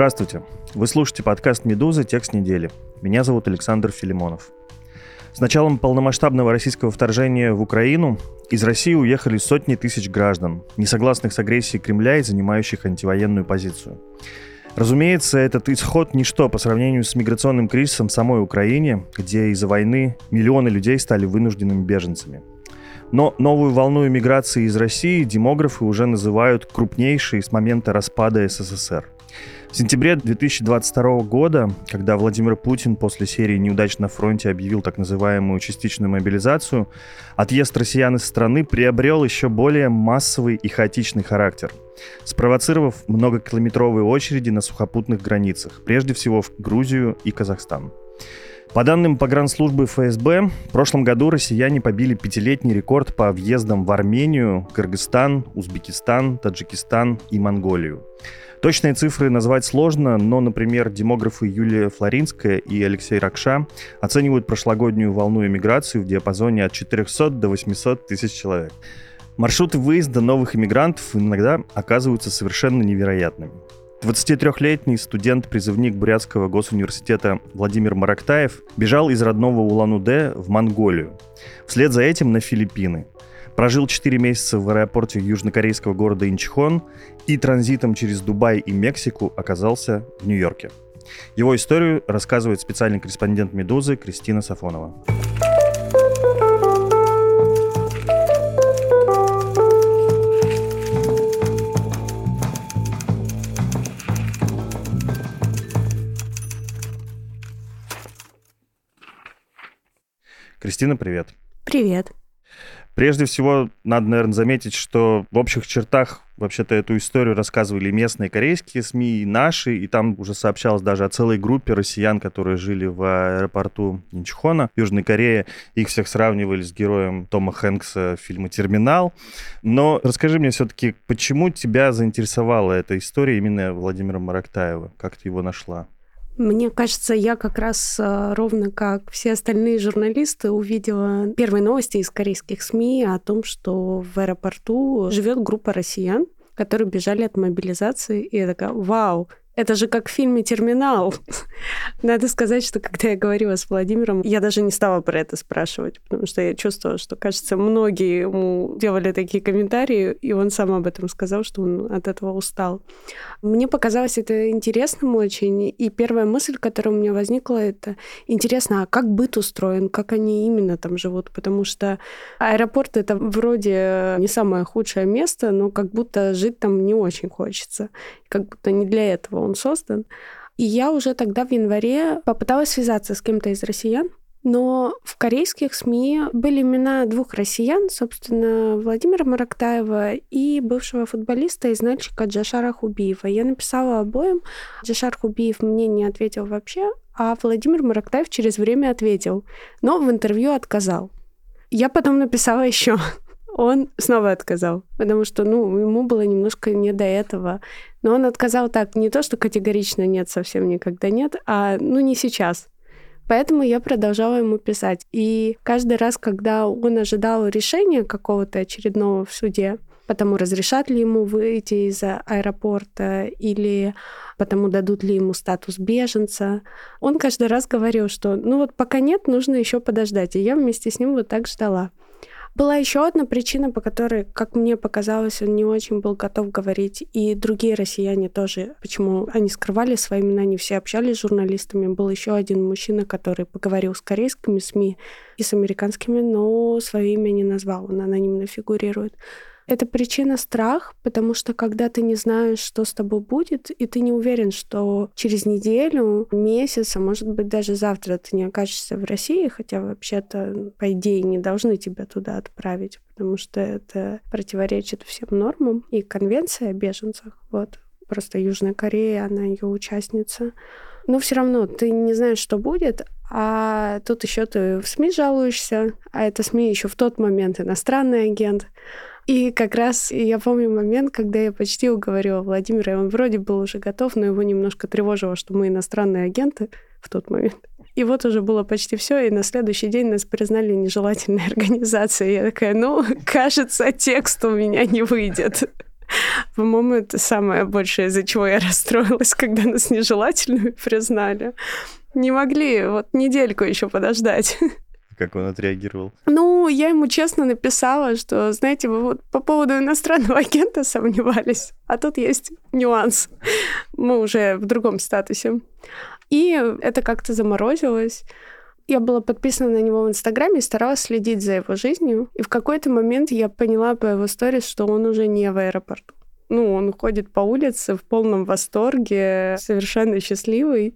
Здравствуйте. Вы слушаете подкаст «Медуза. Текст недели». Меня зовут Александр Филимонов. С началом полномасштабного российского вторжения в Украину из России уехали сотни тысяч граждан, не согласных с агрессией Кремля и занимающих антивоенную позицию. Разумеется, этот исход ничто по сравнению с миграционным кризисом в самой Украине, где из-за войны миллионы людей стали вынужденными беженцами. Но новую волну иммиграции из России демографы уже называют крупнейшей с момента распада СССР – в сентябре 2022 года, когда Владимир Путин после серии неудач на фронте объявил так называемую частичную мобилизацию, отъезд россиян из страны приобрел еще более массовый и хаотичный характер, спровоцировав многокилометровые очереди на сухопутных границах, прежде всего в Грузию и Казахстан. По данным погранслужбы ФСБ, в прошлом году россияне побили пятилетний рекорд по въездам в Армению, Кыргызстан, Узбекистан, Таджикистан и Монголию. Точные цифры назвать сложно, но, например, демографы Юлия Флоринская и Алексей Ракша оценивают прошлогоднюю волну эмиграции в диапазоне от 400 до 800 тысяч человек. Маршруты выезда новых иммигрантов иногда оказываются совершенно невероятными. 23-летний студент-призывник Бурятского госуниверситета Владимир Марактаев бежал из родного Улан-Удэ в Монголию. Вслед за этим на Филиппины. Прожил 4 месяца в аэропорте южнокорейского города Инчхон и транзитом через Дубай и Мексику оказался в Нью-Йорке. Его историю рассказывает специальный корреспондент «Медузы» Кристина Сафонова. Кристина, привет. Привет. Прежде всего, надо, наверное, заметить, что в общих чертах вообще-то эту историю рассказывали местные корейские СМИ и наши, и там уже сообщалось даже о целой группе россиян, которые жили в аэропорту Инчхона, Южной Корее. Их всех сравнивали с героем Тома Хэнкса фильма «Терминал». Но расскажи мне все-таки, почему тебя заинтересовала эта история именно Владимира Марактаева? Как ты его нашла? Мне кажется, я как раз э, ровно как все остальные журналисты увидела первые новости из корейских СМИ о том, что в аэропорту живет группа россиян, которые бежали от мобилизации. И я такая, вау, это же как в фильме «Терминал». Надо сказать, что когда я говорила с Владимиром, я даже не стала про это спрашивать, потому что я чувствовала, что, кажется, многие ему делали такие комментарии, и он сам об этом сказал, что он от этого устал. Мне показалось это интересным очень, и первая мысль, которая у меня возникла, это интересно, а как быт устроен, как они именно там живут, потому что аэропорт — это вроде не самое худшее место, но как будто жить там не очень хочется, как будто не для этого он создан. И я уже тогда в январе попыталась связаться с кем-то из россиян, но в корейских СМИ были имена двух россиян, собственно, Владимира Марактаева и бывшего футболиста и знальщика Джашара Хубиева. Я написала обоим. Джашар Хубиев мне не ответил вообще, а Владимир Марактаев через время ответил, но в интервью отказал. Я потом написала еще. Он снова отказал, потому что, ну, ему было немножко не до этого. Но он отказал так, не то, что категорично нет, совсем никогда нет, а ну не сейчас. Поэтому я продолжала ему писать. И каждый раз, когда он ожидал решения какого-то очередного в суде, потому разрешат ли ему выйти из аэропорта или потому дадут ли ему статус беженца. Он каждый раз говорил, что ну вот пока нет, нужно еще подождать. И я вместе с ним вот так ждала. Была еще одна причина, по которой, как мне показалось, он не очень был готов говорить. И другие россияне тоже, почему они скрывали свои имена, не все общались с журналистами. Был еще один мужчина, который поговорил с корейскими СМИ и с американскими, но свое имя не назвал, он анонимно фигурирует. Это причина страх, потому что когда ты не знаешь, что с тобой будет, и ты не уверен, что через неделю, месяц, а может быть даже завтра ты не окажешься в России, хотя вообще-то, по идее, не должны тебя туда отправить, потому что это противоречит всем нормам и конвенции о беженцах. Вот. Просто Южная Корея, она ее участница. Но все равно ты не знаешь, что будет, а тут еще ты в СМИ жалуешься, а это СМИ еще в тот момент иностранный агент. И как раз я помню момент, когда я почти уговорила Владимира, и он вроде был уже готов, но его немножко тревожило, что мы иностранные агенты в тот момент. И вот уже было почти все, и на следующий день нас признали нежелательной организацией. Я такая, ну, кажется, текст у меня не выйдет. По-моему, это самое большее, из-за чего я расстроилась, когда нас нежелательными признали. Не могли вот недельку еще подождать. Как он отреагировал? Ну, я ему честно написала, что, знаете, вы вот по поводу иностранного агента сомневались, а тут есть нюанс. Мы уже в другом статусе. И это как-то заморозилось. Я была подписана на него в Инстаграме и старалась следить за его жизнью. И в какой-то момент я поняла по его сторис, что он уже не в аэропорту. Ну, он ходит по улице в полном восторге, совершенно счастливый.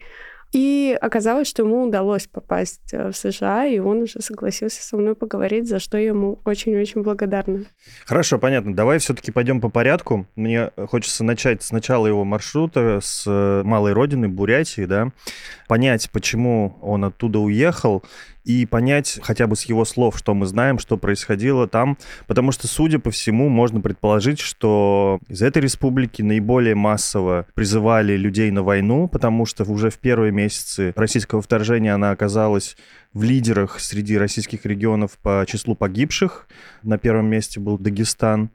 И оказалось, что ему удалось попасть э, в США, и он уже согласился со мной поговорить, за что я ему очень-очень благодарна. Хорошо, понятно. Давай все-таки пойдем по порядку. Мне хочется начать с начала его маршрута, с э, малой родины, Бурятии, да, понять, почему он оттуда уехал, и понять хотя бы с его слов, что мы знаем, что происходило там, потому что, судя по всему, можно предположить, что из этой республики наиболее массово призывали людей на войну, потому что уже в первые месяцы российского вторжения она оказалась в лидерах среди российских регионов по числу погибших. На первом месте был Дагестан.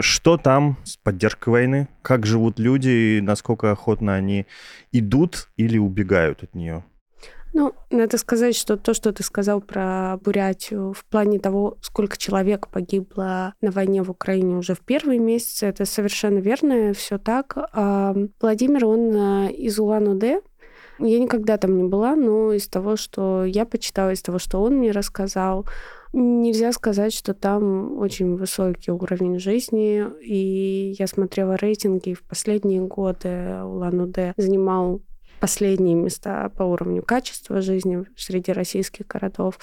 Что там с поддержкой войны? Как живут люди и насколько охотно они идут или убегают от нее? Ну, надо сказать, что то, что ты сказал про Бурятию в плане того, сколько человек погибло на войне в Украине уже в первые месяцы, это совершенно верно, все так. А Владимир, он э, из Улан-Удэ, я никогда там не была, но из того, что я почитала, из того, что он мне рассказал, нельзя сказать, что там очень высокий уровень жизни. И я смотрела рейтинги, и в последние годы Улан-Удэ занимал последние места по уровню качества жизни среди российских городов.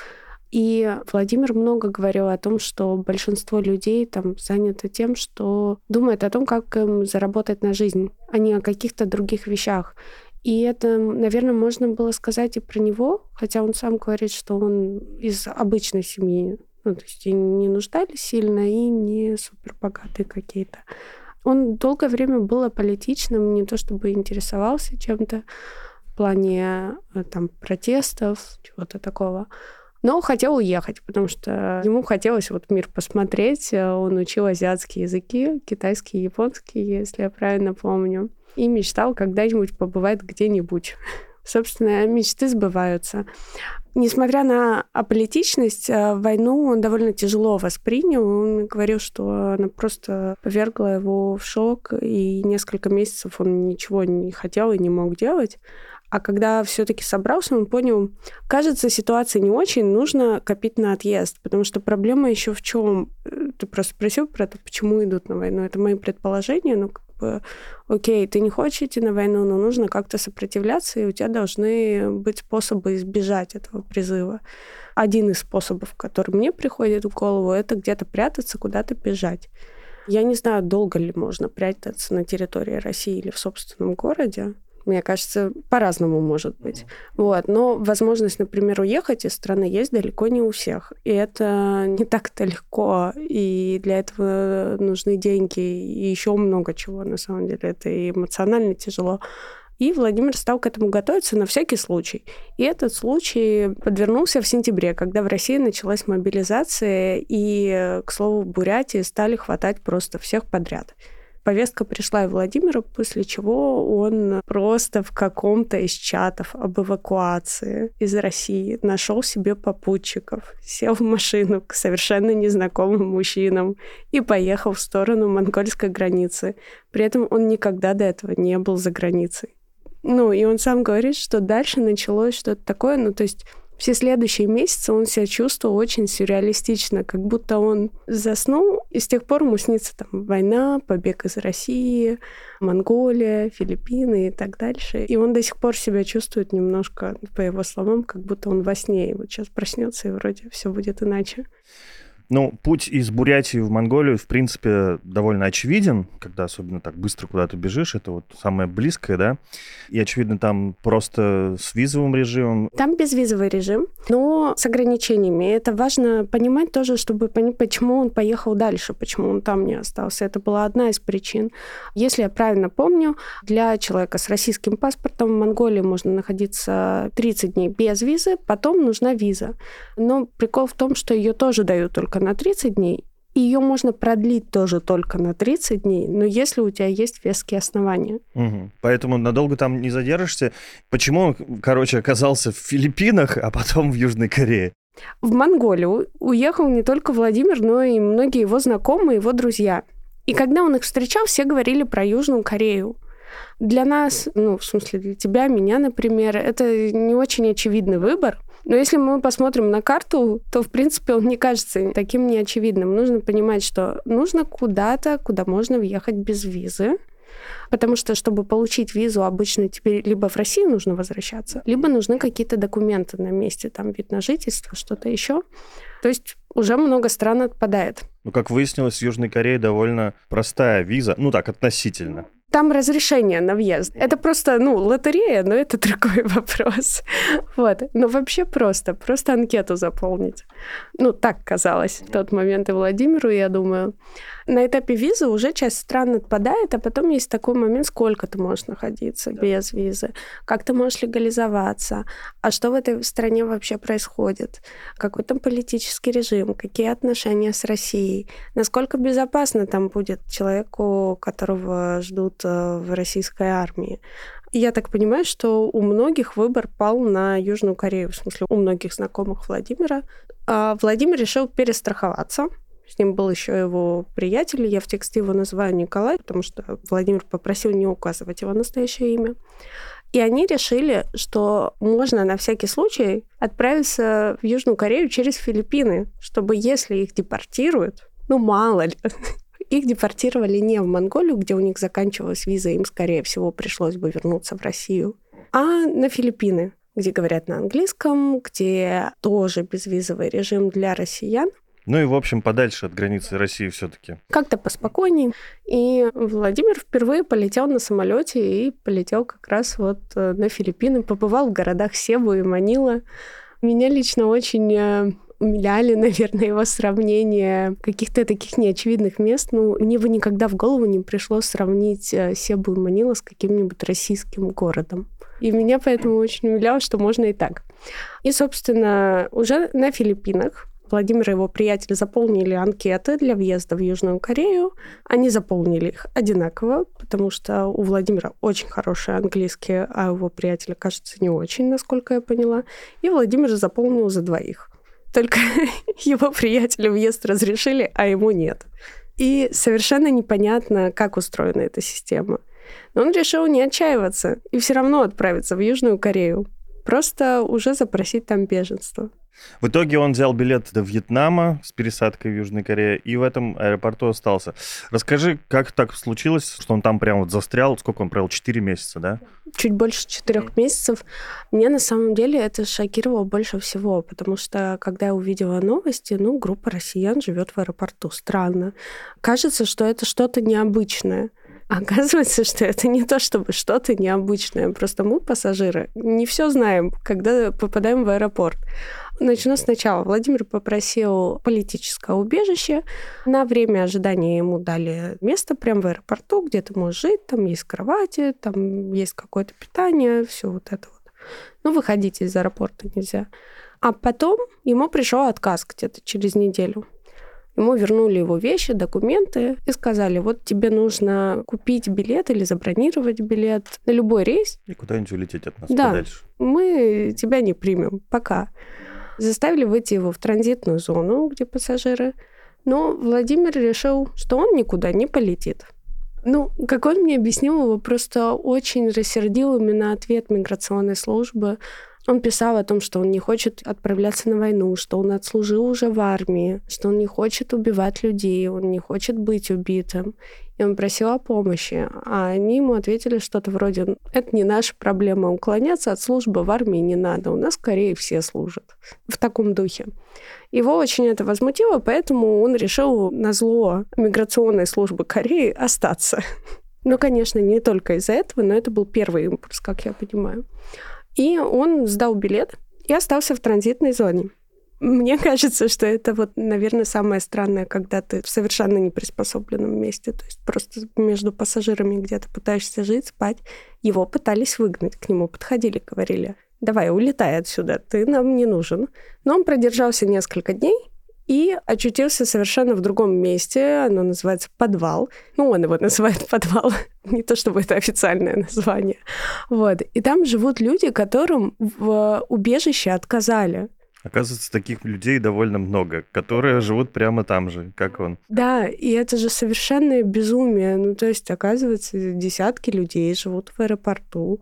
И Владимир много говорил о том, что большинство людей там занято тем, что думает о том, как им заработать на жизнь, а не о каких-то других вещах. И это, наверное, можно было сказать и про него, хотя он сам говорит, что он из обычной семьи, ну, то есть не нуждались сильно, и не супербогатые какие-то. Он долгое время был аполитичным, не то чтобы интересовался чем-то в плане э, там, протестов, чего-то такого. Но хотел уехать, потому что ему хотелось вот мир посмотреть. Он учил азиатские языки, китайский, японский, если я правильно помню. И мечтал когда-нибудь побывать где-нибудь. Собственно, мечты сбываются. Несмотря на аполитичность, э, войну он довольно тяжело воспринял. Он говорил, что она просто повергла его в шок, и несколько месяцев он ничего не хотел и не мог делать. А когда все-таки собрался, он понял, кажется, ситуация не очень, нужно копить на отъезд, потому что проблема еще в чем? Э, ты просто спросил про то, почему идут на войну. Это мои предположения, но бы, окей, ты не хочешь идти на войну, но нужно как-то сопротивляться, и у тебя должны быть способы избежать этого призыва. Один из способов, который мне приходит в голову, это где-то прятаться, куда-то бежать. Я не знаю, долго ли можно прятаться на территории России или в собственном городе. Мне кажется, по-разному может быть. Вот. Но возможность, например, уехать из страны есть далеко не у всех. И это не так-то легко. И для этого нужны деньги и еще много чего, на самом деле. Это и эмоционально тяжело. И Владимир стал к этому готовиться на всякий случай. И этот случай подвернулся в сентябре, когда в России началась мобилизация, и, к слову, Бурятии стали хватать просто всех подряд. Повестка пришла и Владимиру, после чего он просто в каком-то из чатов об эвакуации из России нашел себе попутчиков, сел в машину к совершенно незнакомым мужчинам и поехал в сторону монгольской границы. При этом он никогда до этого не был за границей. Ну, и он сам говорит, что дальше началось что-то такое, ну, то есть все следующие месяцы он себя чувствовал очень сюрреалистично, как будто он заснул, и с тех пор ему снится там война, побег из России, Монголия, Филиппины и так дальше. И он до сих пор себя чувствует немножко, по его словам, как будто он во сне, и вот сейчас проснется, и вроде все будет иначе. Ну, путь из Бурятии в Монголию, в принципе, довольно очевиден, когда особенно так быстро куда-то бежишь, это вот самое близкое, да, и, очевидно, там просто с визовым режимом. Там безвизовый режим, но с ограничениями. Это важно понимать тоже, чтобы понять, почему он поехал дальше, почему он там не остался. Это была одна из причин. Если я правильно помню, для человека с российским паспортом в Монголии можно находиться 30 дней без визы, потом нужна виза. Но прикол в том, что ее тоже дают только на 30 дней, ее можно продлить тоже только на 30 дней, но если у тебя есть веские основания. Угу. Поэтому надолго там не задержишься. Почему он, короче, оказался в Филиппинах, а потом в Южной Корее? В Монголию уехал не только Владимир, но и многие его знакомые, его друзья. И когда он их встречал, все говорили про Южную Корею. Для нас, ну, в смысле, для тебя, меня, например, это не очень очевидный выбор. Но если мы посмотрим на карту, то, в принципе, он не кажется таким неочевидным. Нужно понимать, что нужно куда-то, куда можно въехать без визы. Потому что, чтобы получить визу, обычно тебе либо в Россию нужно возвращаться, либо нужны какие-то документы на месте, там вид на жительство, что-то еще. То есть уже много стран отпадает. Ну, как выяснилось, в Южной Корее довольно простая виза, ну так, относительно. Там разрешение на въезд. Это просто, ну, лотерея, но это другой вопрос. Вот. Но вообще просто, просто анкету заполнить. Ну, так казалось в тот момент и Владимиру, я думаю. На этапе визы уже часть стран отпадает, а потом есть такой момент, сколько ты можешь находиться без визы, как ты можешь легализоваться, а что в этой стране вообще происходит, какой там политический режим, какие отношения с Россией, насколько безопасно там будет человеку, которого ждут э, в российской армии. Я так понимаю, что у многих выбор пал на Южную Корею, в смысле у многих знакомых Владимира. А Владимир решил перестраховаться, с ним был еще его приятель, я в тексте его называю Николай, потому что Владимир попросил не указывать его настоящее имя. И они решили, что можно на всякий случай отправиться в Южную Корею через Филиппины, чтобы если их депортируют, ну мало ли, их депортировали не в Монголию, где у них заканчивалась виза, им, скорее всего, пришлось бы вернуться в Россию, а на Филиппины, где говорят на английском, где тоже безвизовый режим для россиян. Ну и, в общем, подальше от границы России все-таки. Как-то поспокойнее. И Владимир впервые полетел на самолете и полетел как раз вот э, на Филиппины, побывал в городах Себу и Манила. Меня лично очень э, умиляли, наверное, его сравнения каких-то таких неочевидных мест. Ну, мне бы никогда в голову не пришло сравнить э, Себу и Манила с каким-нибудь российским городом. И меня поэтому очень умиляло, что можно и так. И, собственно, уже на Филиппинах Владимир и его приятель заполнили анкеты для въезда в Южную Корею. Они заполнили их одинаково, потому что у Владимира очень хороший английский, а у его приятеля, кажется, не очень, насколько я поняла. И Владимир заполнил за двоих. Только его приятелю въезд разрешили, а ему нет. И совершенно непонятно, как устроена эта система. Но он решил не отчаиваться и все равно отправиться в Южную Корею. Просто уже запросить там беженство. В итоге он взял билет до Вьетнама с пересадкой в Южной Корее и в этом аэропорту остался. Расскажи, как так случилось, что он там прям вот застрял? Сколько он провел? Четыре месяца, да? Чуть больше четырех месяцев. Мне на самом деле это шокировало больше всего, потому что когда я увидела новости, ну, группа россиян живет в аэропорту. Странно. Кажется, что это что-то необычное. Оказывается, что это не то чтобы что-то необычное. Просто мы, пассажиры, не все знаем, когда попадаем в аэропорт. Начну сначала. Владимир попросил политическое убежище. На время ожидания ему дали место прямо в аэропорту, где ты можешь жить, там есть кровати, там есть какое-то питание, все вот это вот. Ну, выходить из аэропорта нельзя. А потом ему пришел отказ где-то через неделю. Ему вернули его вещи, документы и сказали, вот тебе нужно купить билет или забронировать билет на любой рейс. И куда-нибудь улететь от нас да, подальше. мы тебя не примем. Пока заставили выйти его в транзитную зону, где пассажиры. Но Владимир решил, что он никуда не полетит. Ну, как он мне объяснил, его просто очень рассердил именно ответ миграционной службы. Он писал о том, что он не хочет отправляться на войну, что он отслужил уже в армии, что он не хочет убивать людей, он не хочет быть убитым и он просил о помощи. А они ему ответили что-то вроде «это не наша проблема, уклоняться от службы в армии не надо, у нас скорее все служат». В таком духе. Его очень это возмутило, поэтому он решил на зло миграционной службы Кореи остаться. Ну, конечно, не только из-за этого, но это был первый импульс, как я понимаю. И он сдал билет и остался в транзитной зоне. Мне кажется, что это вот, наверное, самое странное, когда ты в совершенно неприспособленном месте, то есть просто между пассажирами где-то пытаешься жить, спать. Его пытались выгнать, к нему подходили, говорили, давай, улетай отсюда, ты нам не нужен. Но он продержался несколько дней и очутился совершенно в другом месте. Оно называется подвал. Ну, он его называет подвал. Не то чтобы это официальное название. Вот. И там живут люди, которым в убежище отказали. Оказывается, таких людей довольно много, которые живут прямо там же, как он. Да, и это же совершенное безумие. Ну, то есть, оказывается, десятки людей живут в аэропорту.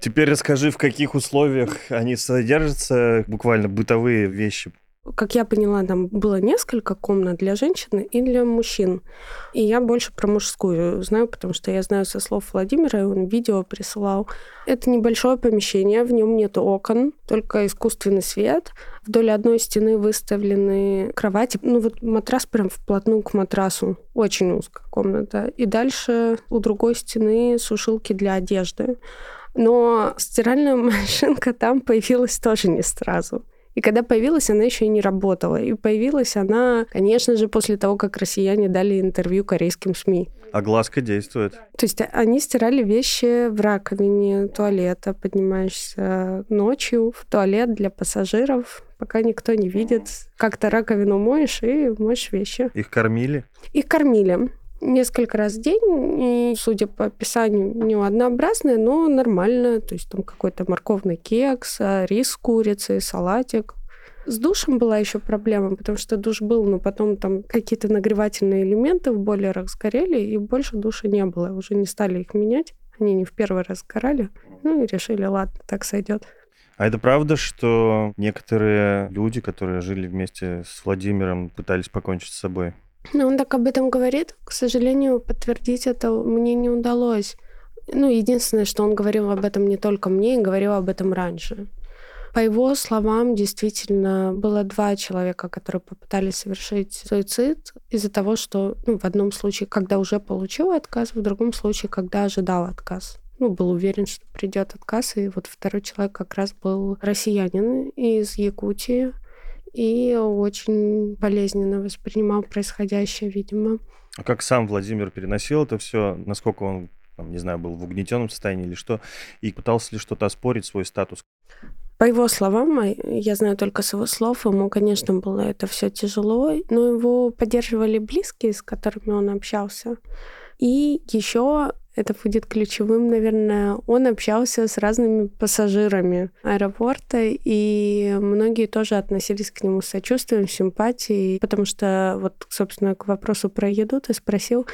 Теперь расскажи, в каких условиях они содержатся, буквально бытовые вещи. Как я поняла, там было несколько комнат для женщин и для мужчин. И я больше про мужскую знаю, потому что я знаю со слов Владимира, и он видео присылал. Это небольшое помещение, в нем нет окон, только искусственный свет. Вдоль одной стены выставлены кровати. Ну вот матрас прям вплотную к матрасу. Очень узкая комната. И дальше у другой стены сушилки для одежды. Но стиральная машинка там появилась тоже не сразу. И когда появилась, она еще и не работала. И появилась она, конечно же, после того, как россияне дали интервью корейским СМИ. А глазка действует. То есть они стирали вещи в раковине туалета, поднимаешься ночью в туалет для пассажиров, пока никто не видит. Как-то раковину моешь и моешь вещи. Их кормили? Их кормили несколько раз в день, и, судя по описанию, не однообразное, но нормально. То есть там какой-то морковный кекс, а, рис с курицей, салатик. С душем была еще проблема, потому что душ был, но потом там какие-то нагревательные элементы в бойлерах сгорели, и больше душа не было. Уже не стали их менять. Они не в первый раз сгорали. Ну и решили, ладно, так сойдет. А это правда, что некоторые люди, которые жили вместе с Владимиром, пытались покончить с собой? Но он так об этом говорит. К сожалению, подтвердить это мне не удалось. Ну, единственное, что он говорил об этом не только мне, говорил об этом раньше. По его словам, действительно, было два человека, которые попытались совершить суицид из-за того, что ну, в одном случае, когда уже получил отказ, в другом случае, когда ожидал отказ. Ну, был уверен, что придет отказ, и вот второй человек как раз был россиянин из Якутии, и очень болезненно воспринимал происходящее, видимо. А как сам Владимир переносил это все? Насколько он, там, не знаю, был в угнетенном состоянии или что? И пытался ли что-то оспорить свой статус? По его словам, я знаю только с его слов, ему, конечно, было это все тяжело, но его поддерживали близкие, с которыми он общался. И еще это будет ключевым, наверное, он общался с разными пассажирами аэропорта, и многие тоже относились к нему с сочувствием, симпатией, потому что вот, собственно, к вопросу про еду ты спросил,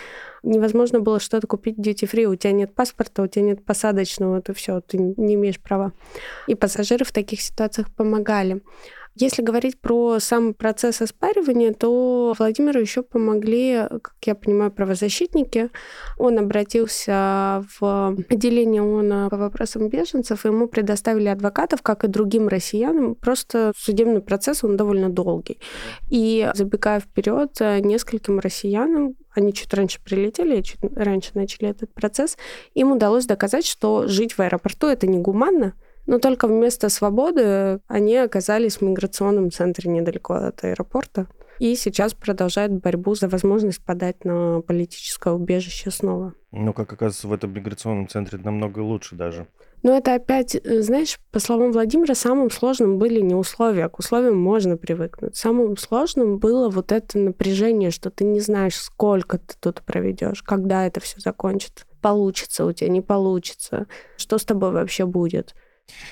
невозможно было что-то купить duty free, у тебя нет паспорта, у тебя нет посадочного, это все, ты не имеешь права. И пассажиры в таких ситуациях помогали. Если говорить про сам процесс оспаривания, то Владимиру еще помогли, как я понимаю, правозащитники. Он обратился в отделение ООН по вопросам беженцев, и ему предоставили адвокатов, как и другим россиянам. Просто судебный процесс, он довольно долгий. И забегая вперед, нескольким россиянам они чуть раньше прилетели, чуть раньше начали этот процесс, им удалось доказать, что жить в аэропорту это негуманно, но только вместо свободы они оказались в миграционном центре недалеко от аэропорта. И сейчас продолжают борьбу за возможность подать на политическое убежище снова. Ну, как оказывается, в этом миграционном центре намного лучше даже. Но это опять, э, знаешь, по словам Владимира, самым сложным были не условия, к условиям можно привыкнуть. Самым сложным было вот это напряжение, что ты не знаешь, сколько ты тут проведешь, когда это все закончится, получится у тебя, не получится, что с тобой вообще будет.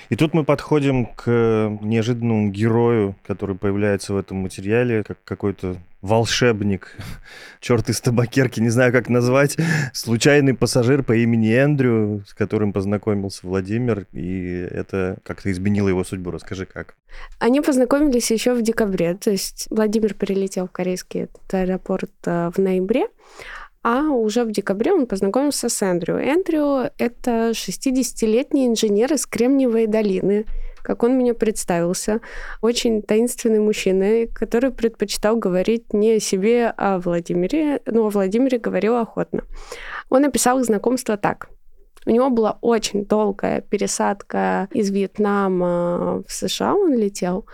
И тут мы подходим к неожиданному герою, который появляется в этом материале, как какой-то волшебник, черт из табакерки, не знаю, как назвать, случайный пассажир по имени Эндрю, с которым познакомился Владимир, и это как-то изменило его судьбу. Расскажи, как? Они познакомились еще в декабре, то есть Владимир перелетел в корейский аэропорт э, в ноябре, а уже в декабре он познакомился с Эндрю. Эндрю — это 60-летний инженер из Кремниевой долины, как он мне представился. Очень таинственный мужчина, который предпочитал говорить не о себе, а о Владимире, но о Владимире говорил охотно. Он описал их знакомство так. У него была очень долгая пересадка из Вьетнама в США, он летел.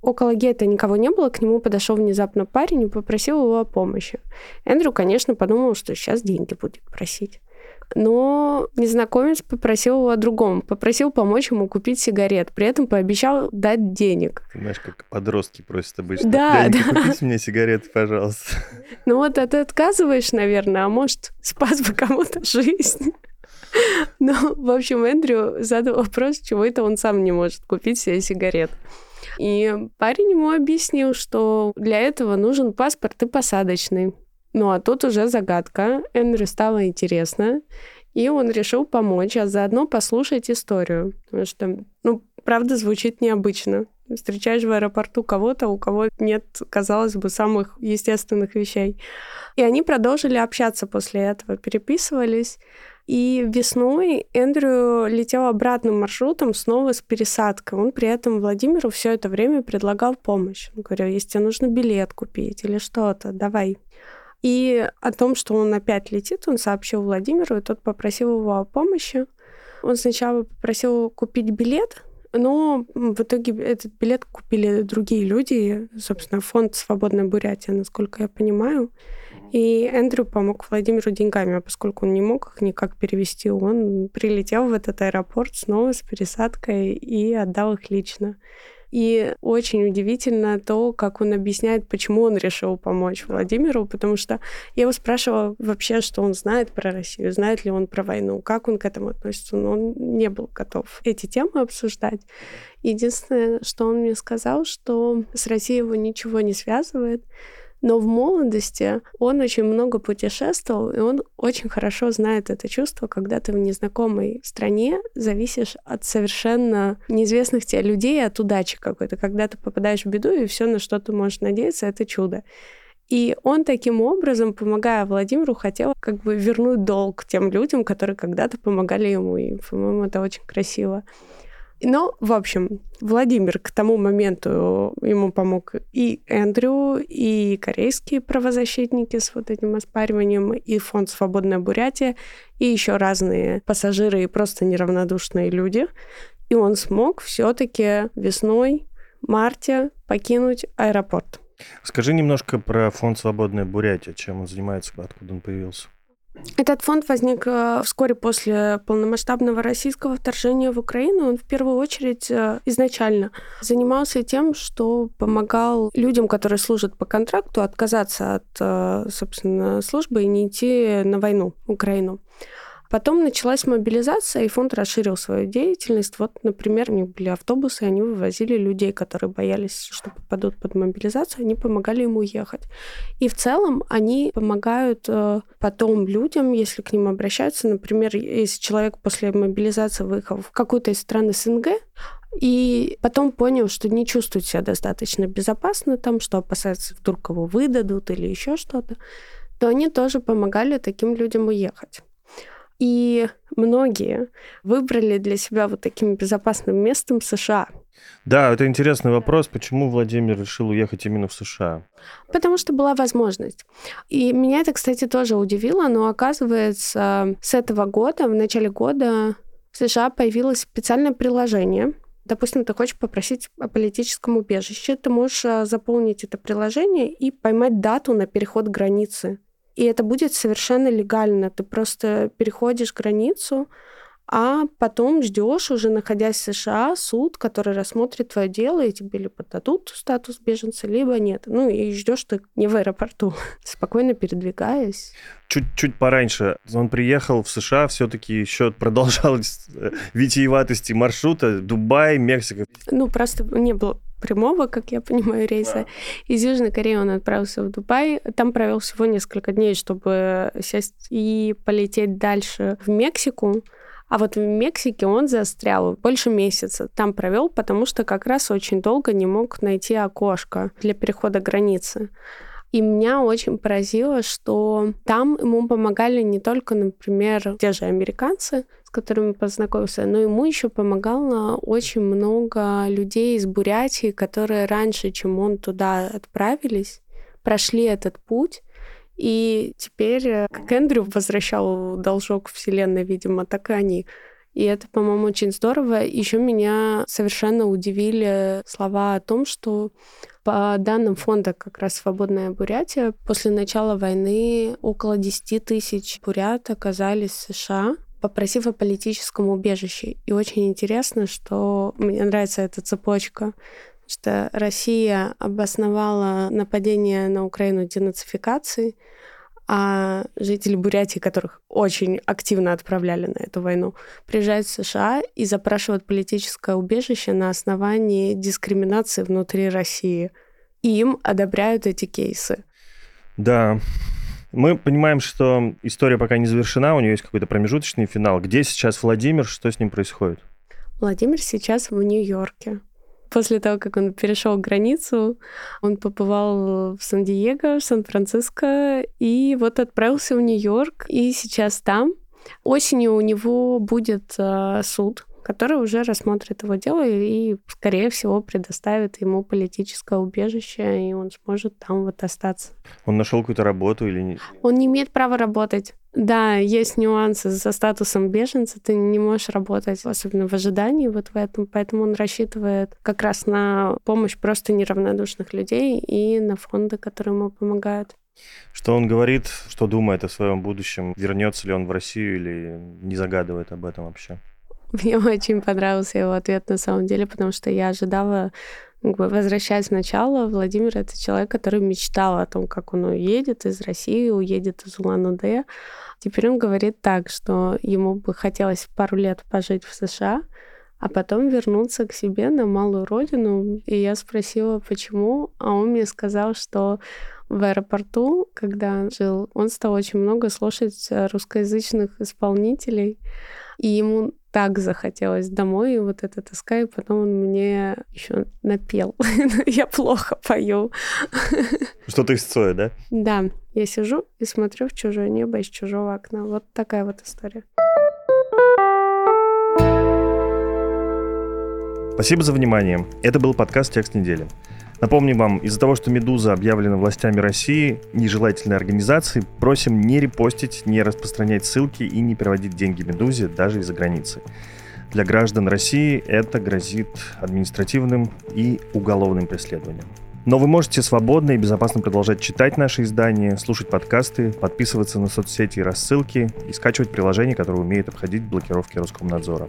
Около гетто никого не было, к нему подошел внезапно парень и попросил его о помощи. Эндрю, конечно, подумал, что сейчас деньги будет просить. Но незнакомец попросил его о другом. Попросил помочь ему купить сигарет. При этом пообещал дать денег. Ты знаешь, как подростки просят обычно. Да, да. купите мне сигареты, пожалуйста. Ну вот, а ты отказываешь, наверное, а может, спас бы кому-то жизнь. Ну, в общем, Эндрю задал вопрос, чего это он сам не может купить себе сигарет. И парень ему объяснил, что для этого нужен паспорт и посадочный. Ну а тут уже загадка. Эндрю стало интересно, и он решил помочь, а заодно послушать историю. Потому что, ну, правда, звучит необычно. Встречаешь в аэропорту кого-то, у кого нет, казалось бы, самых естественных вещей. И они продолжили общаться после этого, переписывались. И весной Эндрю летел обратным маршрутом снова с пересадкой. Он при этом Владимиру все это время предлагал помощь. Он говорил, если тебе нужно билет купить или что-то, давай. И о том, что он опять летит, он сообщил Владимиру, и тот попросил его о помощи. Он сначала попросил купить билет, но в итоге этот билет купили другие люди, собственно, фонд «Свободная Бурятия», насколько я понимаю. И Эндрю помог Владимиру деньгами, а поскольку он не мог их никак перевести, он прилетел в этот аэропорт снова с пересадкой и отдал их лично. И очень удивительно то, как он объясняет, почему он решил помочь Владимиру, потому что я его спрашивала вообще, что он знает про Россию, знает ли он про войну, как он к этому относится, но он не был готов эти темы обсуждать. Единственное, что он мне сказал, что с Россией его ничего не связывает, но в молодости он очень много путешествовал, и он очень хорошо знает это чувство, когда ты в незнакомой стране зависишь от совершенно неизвестных тебе людей, от удачи какой-то. Когда ты попадаешь в беду, и все, на что ты можешь надеяться, это чудо. И он таким образом, помогая Владимиру, хотел как бы вернуть долг тем людям, которые когда-то помогали ему. И, по-моему, это очень красиво. Но, в общем, Владимир к тому моменту ему помог и Эндрю, и корейские правозащитники с вот этим оспариванием, и фонд «Свободная Бурятия», и еще разные пассажиры и просто неравнодушные люди. И он смог все-таки весной, марте покинуть аэропорт. Скажи немножко про фонд «Свободная Бурятия», чем он занимается, откуда он появился. Этот фонд возник э, вскоре после полномасштабного российского вторжения в Украину. Он в первую очередь э, изначально занимался тем, что помогал людям, которые служат по контракту, отказаться от, э, собственно, службы и не идти на войну в Украину. Потом началась мобилизация, и фонд расширил свою деятельность. Вот, например, у них были автобусы, они вывозили людей, которые боялись, что попадут под мобилизацию, они помогали им уехать. И в целом они помогают э, потом людям, если к ним обращаются. Например, если человек после мобилизации выехал в какую-то из стран СНГ, и потом понял, что не чувствует себя достаточно безопасно там, что опасается, вдруг его выдадут или еще что-то, то они тоже помогали таким людям уехать. И многие выбрали для себя вот таким безопасным местом США. Да, это интересный вопрос, почему Владимир решил уехать именно в США? Потому что была возможность. И меня это, кстати, тоже удивило, но оказывается, с этого года, в начале года в США появилось специальное приложение, Допустим, ты хочешь попросить о политическом убежище, ты можешь а, заполнить это приложение и поймать дату на переход границы и это будет совершенно легально. Ты просто переходишь границу, а потом ждешь, уже находясь в США, суд, который рассмотрит твое дело, и тебе либо дадут статус беженца, либо нет. Ну и ждешь ты не в аэропорту, спокойно передвигаясь. Чуть-чуть пораньше он приехал в США, все-таки еще продолжалась э, витиеватости маршрута Дубай, Мексика. Ну, просто не было прямого, как я понимаю, рейса. Да. Из Южной Кореи он отправился в Дубай. Там провел всего несколько дней, чтобы сесть и полететь дальше в Мексику. А вот в Мексике он застрял больше месяца. Там провел, потому что как раз очень долго не мог найти окошко для перехода границы. И меня очень поразило, что там ему помогали не только, например, те же американцы, с которыми познакомился, но ему еще помогало очень много людей из Бурятии, которые раньше, чем он туда отправились, прошли этот путь. И теперь, как Эндрю возвращал должок Вселенной, видимо, так и они И это, по-моему, очень здорово. Еще меня совершенно удивили слова о том, что по данным фонда как раз «Свободная Бурятия», после начала войны около 10 тысяч бурят оказались в США, попросив о политическом убежище. И очень интересно, что мне нравится эта цепочка, что Россия обосновала нападение на Украину денацификацией, а жители Бурятии, которых очень активно отправляли на эту войну, приезжают в США и запрашивают политическое убежище на основании дискриминации внутри России. И им одобряют эти кейсы. Да, мы понимаем, что история пока не завершена, у нее есть какой-то промежуточный финал. Где сейчас Владимир, что с ним происходит? Владимир сейчас в Нью-Йорке. После того, как он перешел границу, он побывал в Сан-Диего, в Сан-Франциско и вот отправился в Нью-Йорк. И сейчас там. Осенью у него будет э, суд, который уже рассмотрит его дело и, скорее всего, предоставит ему политическое убежище, и он сможет там вот остаться. Он нашел какую-то работу или нет? Он не имеет права работать. Да, есть нюансы со статусом беженца, ты не можешь работать, особенно в ожидании вот в этом, поэтому он рассчитывает как раз на помощь просто неравнодушных людей и на фонды, которые ему помогают. Что он говорит, что думает о своем будущем, вернется ли он в Россию или не загадывает об этом вообще? Мне очень понравился его ответ на самом деле, потому что я ожидала возвращаясь сначала, Владимир — это человек, который мечтал о том, как он уедет из России, уедет из Улан-Удэ. Теперь он говорит так, что ему бы хотелось пару лет пожить в США, а потом вернуться к себе на малую родину. И я спросила, почему, а он мне сказал, что в аэропорту, когда жил, он стал очень много слушать русскоязычных исполнителей, и ему так захотелось домой, и вот эта тоска, и потом он мне еще напел. я плохо пою. Что-то из Цоя, да? Да. Я сижу и смотрю в чужое небо из чужого окна. Вот такая вот история. Спасибо за внимание. Это был подкаст «Текст недели». Напомним вам, из-за того, что «Медуза» объявлена властями России нежелательной организацией, просим не репостить, не распространять ссылки и не переводить деньги «Медузе» даже из-за границы. Для граждан России это грозит административным и уголовным преследованием. Но вы можете свободно и безопасно продолжать читать наши издания, слушать подкасты, подписываться на соцсети и рассылки и скачивать приложения, которые умеют обходить блокировки Роскомнадзора.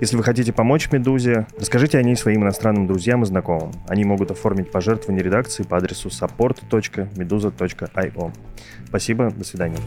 Если вы хотите помочь «Медузе», расскажите о ней своим иностранным друзьям и знакомым. Они могут оформить пожертвование редакции по адресу support.meduza.io. Спасибо, до свидания.